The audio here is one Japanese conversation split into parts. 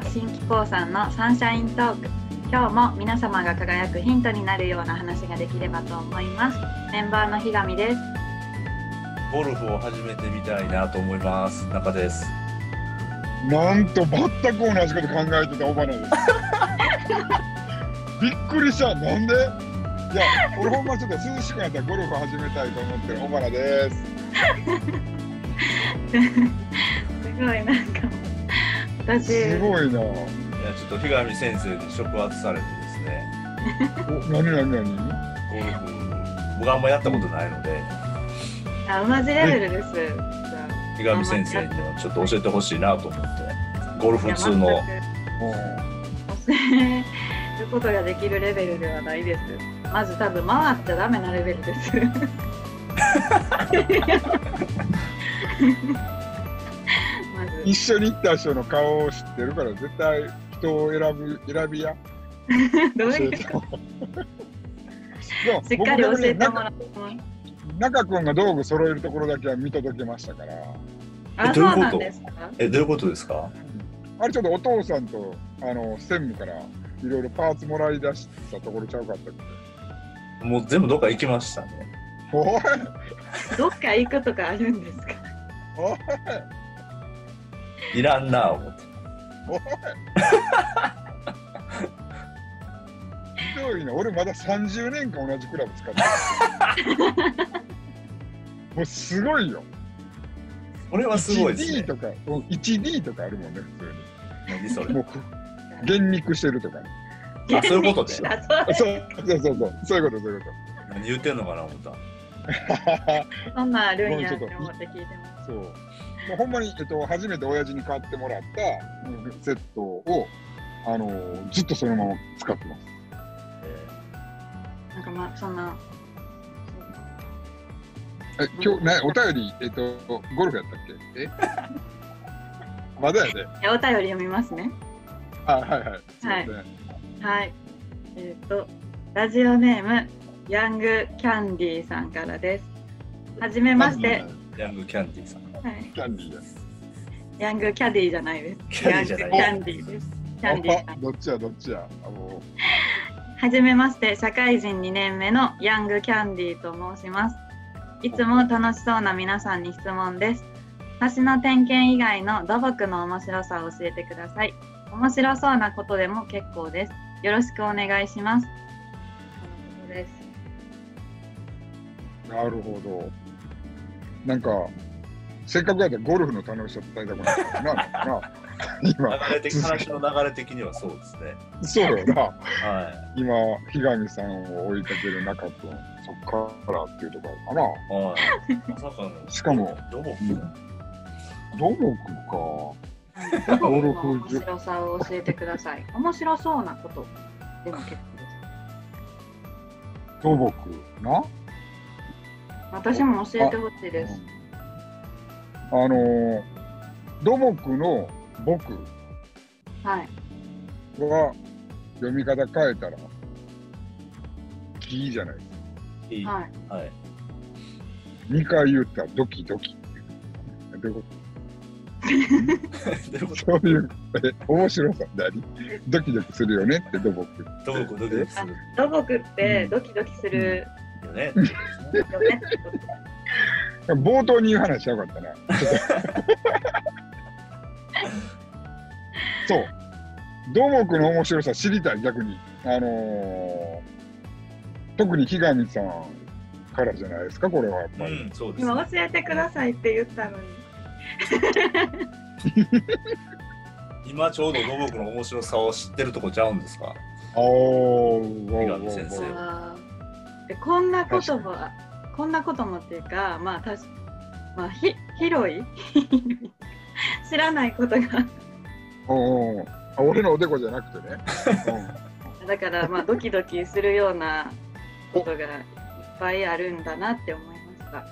は新機構さんのサンシャイントーク今日も皆様が輝くヒントになるような話ができればと思いますメンバーのひがみですゴルフを始めてみたいなと思います。中です。なんと全く同じこと考えてた小花です。びっくりした。なんで？いや、俺ほんまちょっと涼しくなったらゴルフ始めたいと思ってる小花です。すごいなんか私。すごいな。いや、ちょっと日上先生に触発されてですね、お、なになになにゴルフ、僕あんまやったことないので、あ同じレベルです。日上先生にはちょっと教えてほしいなと思って、ゴルフ通の、教えることができるレベルではないです。まず多分回っちゃダメなレベルです 一緒に行った人の顔を知ってるから絶対人を選ぶ選びや。どういう？教えてもでもしっかり教えても僕らう中君が道具揃えるところだけは見届けましたから。あそうどういうこと？なんですか？え、どういうことですか？あれちょっとお父さんとあの専務からいろいろパーツもらい出したところちゃうかったっけ？もう全部どっか行きましたね。おい。どっか行くとかあるんですか？おいいらんな、思って。おい。ひどいな。俺まだ30年間同じクラブ使ってる。もうすごいよ。これはすごいです 1D ね。とかうん 1D とかあるもんね普何それ？通にもう減肉してるとかね。あそういうことであそうそうそうそうそう。そういうことそういうこ何言ってんのかな、思った。とそんなんあるんやって思って聞いてますそう。もうほんまに、えっと、初めて親父に買ってもらったうんセットを、あのーずっとそのまま使ってます。えなんかまあそんなえ、今日、ね、お便り、えっと、ゴルフやったっけ？え？まだやで。いやお便り読みますねあ、はいはい。すいません。はいえっ、とラジオネームヤングキャンディーさんからですはじめまして、ヤングキャンディーさん。はい、キャンディーです。ヤングキャディーじゃないですキャディーじゃないヤングキャンディーですキャンディーさんあどっちや、どっちや？あもはじめまして、社会人2年目のヤングキャンディーと申します。いつも楽しそうな皆さんに質問です。橋の点検以外の土木の面白さを教えてください。面白そうなことでも結構です。よろしくお願いします。なるほど。なんか、せっかくやったらゴルフの楽しさ伝えたくなったな。な今、流れ的、話の流れ的にはそうですね。そうよな。は今、ひがみさんを追いかける中君、そっからっていうところかな。い。はい。まさかの。しかも、どこ土木か。土木の面白さを教えてください。面白そうなことでも結構です。土木な？私も教えてほしいです。あのー、土木の僕はい。は読み方変えたら、木じゃないですか。いい。ははい。い。2回言ったらドキドキっていう。どういうこと？そういう、え、面白さ、何？ドキドキするよねって土木って。どこドキドキする土木ってドキドキするよね。冒頭に言う話しよかったな。そう。土木の面白さ知りたい、逆に。あのー、特に日上さんからじゃないですか、これはやっぱり。うん、そうです、ね。今教えてくださいって言ったのに。今ちょうど土木の面白さを知ってるとこちゃうんですか？おー、日上先生でこんなこともこんなこともっていうかまあたしまあひ広い？知らないことが。おーあ俺のおでこじゃなくてね。だからまあドキドキするようなことがいっぱいあるんだなって思いました。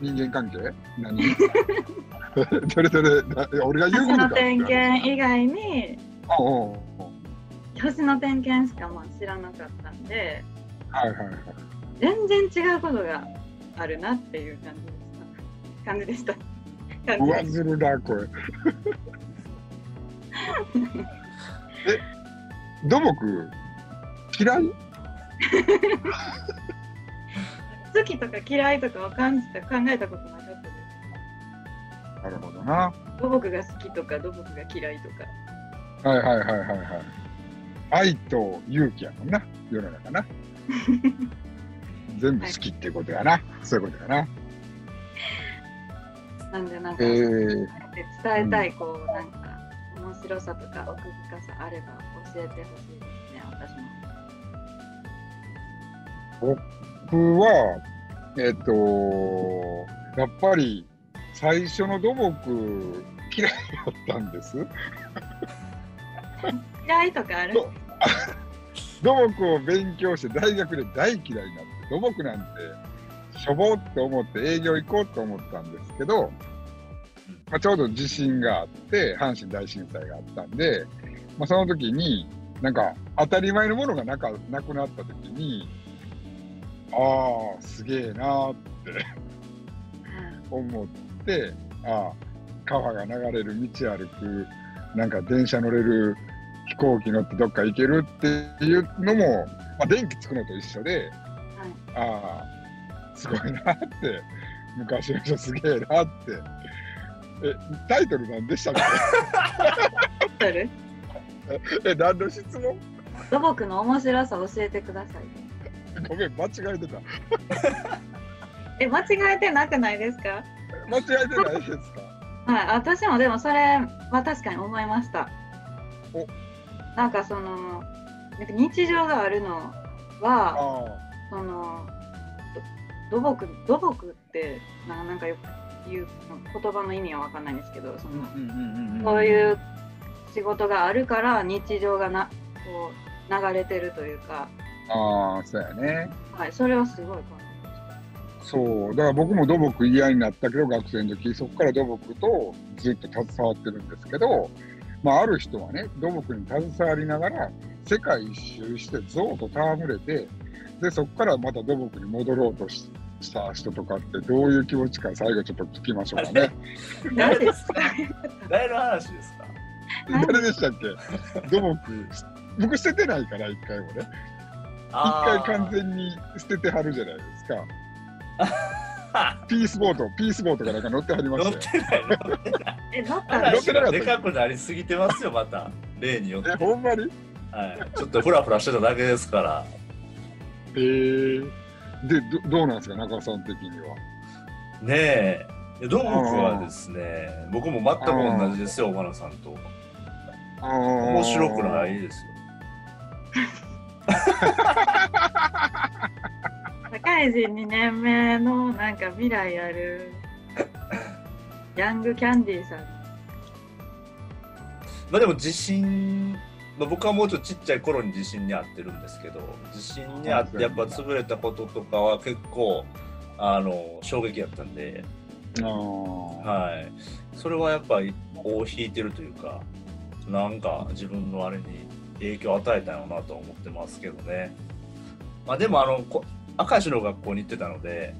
人間関係？何？どれどれ？な俺が言うことか。点検以外におうおうおう。星の点検しかまあ知らなかったんではいはいはい。全然違うことがあるなっていう感じでした。感じでした。感じ上ずるだ、これ。土木？嫌い？好きとか嫌いとかを感じた考えたことなかったでなるほどな。す。土木が好きとか土木が嫌いとか。はいはいはいはいはい。愛と勇気やもんな、世の中な。全部好きっていうことやな。そういうことやな。なんでなんか、え伝ー、えたいこうなんか面白さとか奥深さあれば教えてほしいですね私も。僕は、えっ、と、やっぱり最初の土木嫌いだったんです。嫌いとかある？土木を勉強して大学で大嫌いになって、土木なんてしょぼって思って営業行こうと思ったんですけど、まあ、ちょうど地震があって、阪神大震災があったんで、まあ、その時に、なんか当たり前のものがなかなくなった時に、ああ、すげえなーって思って、ああ、川が流れる道歩く、なんか電車乗れる、飛行機乗ってどっか行けるっていうのも、まあ、電気つくのと一緒で、ああ、すごいなって、昔の人すげえなって。え、タイトル何でしたっけ？え、何の質問？土木の面白さ教えてください。ごめん、間違えてた。え間違えてなくないですか？間違えてないですか？はい、私もでもそれは確かに思いましたお。なんかそのなんか日常があるのはあそのど土木土木ってななんかよく言う言葉の意味は分かんないんですけどその、そういう仕事があるから日常がなこう流れてるというか、ああ、そうやね。はい、それはすごい感じそう、だから僕も土木嫌いになったけど、学生の時、そこから土木とずっと携わってるんですけど、まあ、ある人はね、土木に携わりながら、世界一周して象と戯れて、で、そこからまた土木に戻ろうとしした人とかって、どういう気持ちか、最後ちょっと聞きましょうかね。誰ですか？誰の話ですか？誰でしたっけ？土木、僕捨ててないから、一回もね。一回完全に捨ててはるじゃないですか。ピースボート、ピースボートかなんか乗ってはりま乗っしたよ。てない。乗ってない。え乗ったら話がでかくなりすぎてますよまた。例によって、え、ほんまに？はい、ちょっとフラフラしてただけですから。えー、でど、どうなんですか、中尾さん的には？ねえ。で土木はですね僕も全く同じですよ小花さんと。面面白くないですよ。社 会人2年目のなんか未来あるヤングキャンディーさん。まあでも地震、まあ、僕はもうちょっとちっちゃい頃に地震に遭ってるんですけど地震に遭ってやっぱ潰れたこととかは結構あの衝撃やったんで、はい、それはやっぱり尾を引いてるというかなんか自分のあれに影響を与えたよなとは思ってますけどね。まあ、でもあのこ明石の学校に行ってたので、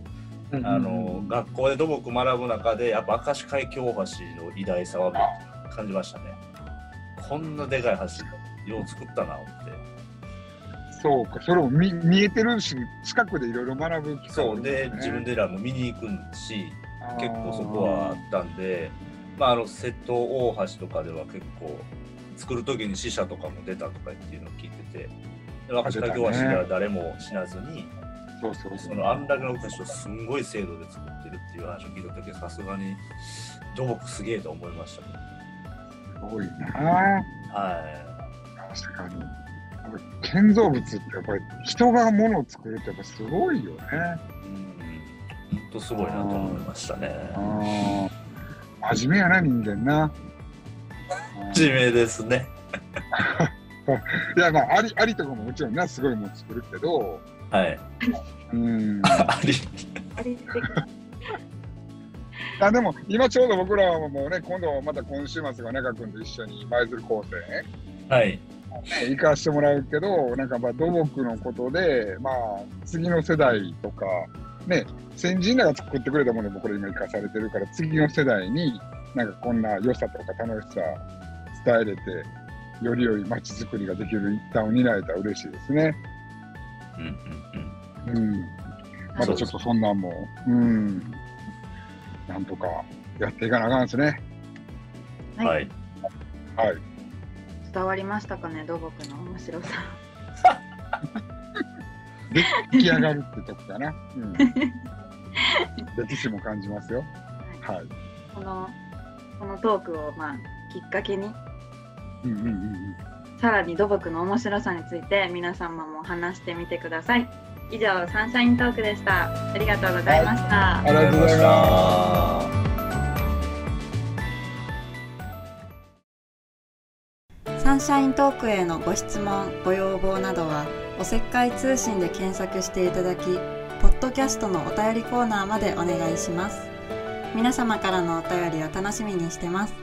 あの学校で土木学ぶ中でやっぱ明石海峡大橋の偉大さは感じましたね。こんなでかい橋よう作ったなって。そうか、それも見見えてるし、近くでいろいろ学ぶ機会そう。で自分でらも見に行くし結構そこはあったんで、まあ、あの瀬戸大橋とかでは結構作る時に死者とかも出たとかっていうのを聞いててで明石海峡大橋では誰も死なずに、そうそうそうそのあんだけの大橋をすんごい精度で作ってるっていう話を聞いた時さすがに土木すげえと思いましたね。すごいな。は確かに。やっぱ建造物ってやっぱり人が物を作るってやっぱすごいよね。い、うん、本当すごいなと思いましたね。ああ。真面目やな、人間な。地名ですね。いや、まあ、あり、ありとかももちろんな、すごいもの作るけど、はい。うん。あり あり的あでも、今ちょうど僕らはもうね、今度また今週末が中君と一緒に舞鶴高専、はい。ね、行かしてもらうけど、なんかまあ土木のことで、まあ、次の世代とか、ね、先人らが作ってくれたものもこれ今生かされてるから、次の世代になんかこんな良さとか楽しさ伝えれて、より良い街づくりができる一端を担えたら嬉しいですね。うんうんうん。うん。まだちょっとそんなんも、うん。なんとかやっていかなあかんですね。はいはい。はい。伝わりましたかね土木の面白さ 出来上がるってとこかな。うん。歴史も感じますよ。はい。このこのトークをまあきっかけにうんうんうんうん。さらに土木の面白さについて皆様も話してみてください。以上サンシャイントークでした。ありがとうございました、ありがとうございます。サンシャイントークへのご質問ご要望などはおせっかい通信で検索していただきポッドキャストのお便りコーナーまでお願いします。皆様からのお便りを楽しみにしてます